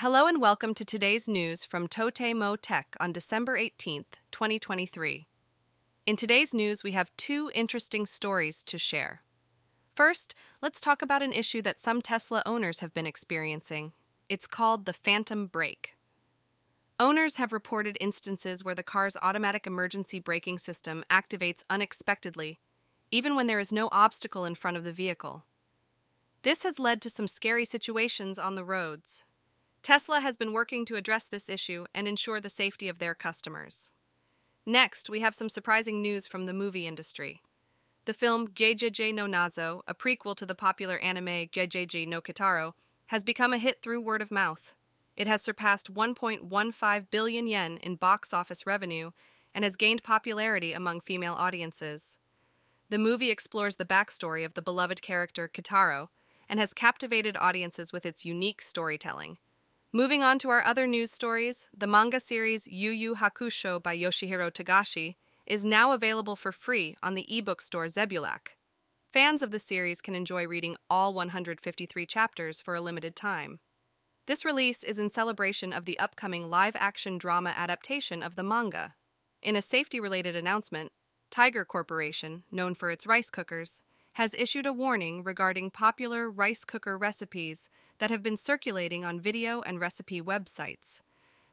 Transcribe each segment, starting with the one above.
Hello and welcome to today's news from Totemo Tech on December 18th, 2023. In today's news, we have two interesting stories to share. First, let's talk about an issue that some Tesla owners have been experiencing. It's called the phantom brake. Owners have reported instances where the car's automatic emergency braking system activates unexpectedly, even when there is no obstacle in front of the vehicle. This has led to some scary situations on the roads. Tesla has been working to address this issue and ensure the safety of their customers. Next, we have some surprising news from the movie industry. The film GeGeGe no Nazo, a prequel to the popular anime GeGeGe no Kitaro, has become a hit through word of mouth. It has surpassed 1.15 billion yen in box office revenue and has gained popularity among female audiences. The movie explores the backstory of the beloved character Kitaro and has captivated audiences with its unique storytelling. Moving on to our other news stories, the manga series Yu Yu Hakusho by Yoshihiro Togashi is now available for free on the ebook store Zebrack. Fans of the series can enjoy reading all 153 chapters for a limited time. This release is in celebration of the upcoming live action drama adaptation of the manga. In a safety related announcement, Tiger Corporation, known for its rice cookers, has issued a warning regarding popular rice cooker recipes that have been circulating on video and recipe websites.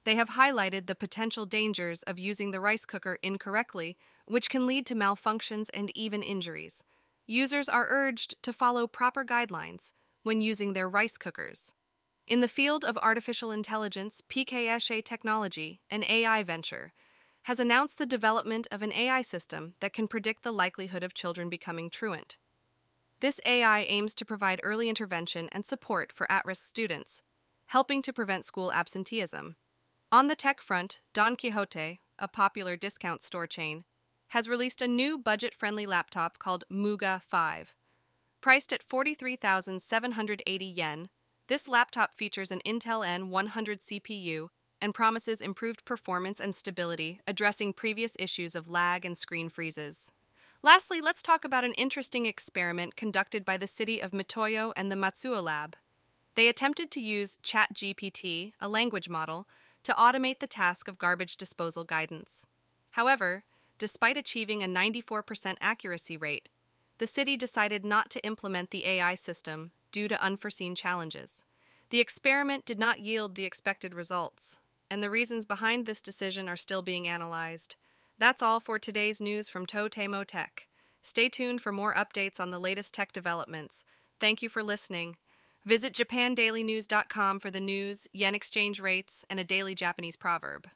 They have highlighted the potential dangers of using the rice cooker incorrectly, which can lead to malfunctions and even injuries. Users are urged to follow proper guidelines when using their rice cookers. In the field of artificial intelligence, PKSHA Technology, an AI venture, has announced the development of an AI system that can predict the likelihood of children becoming truant. This AI aims to provide early intervention and support for at risk students, helping to prevent school absenteeism. On the tech front, Don Quijote, a popular discount store chain, has released a new budget friendly laptop called Muga 5. Priced at 43,780 yen, this laptop features an Intel N100 CPU and promises improved performance and stability, addressing previous issues of lag and screen freezes. Lastly, let's talk about an interesting experiment conducted by the city of Mitoyo and the Matsuo Lab. They attempted to use ChatGPT, a language model, to automate the task of garbage disposal guidance. However, despite achieving a 94% accuracy rate, the city decided not to implement the AI system due to unforeseen challenges. The experiment did not yield the expected results, and the reasons behind this decision are still being analyzed. That's all for today's news from Totemo Tech. Stay tuned for more updates on the latest tech developments. Thank you for listening. Visit JapanDailyNews.com for the news, yen exchange rates, and a daily Japanese proverb.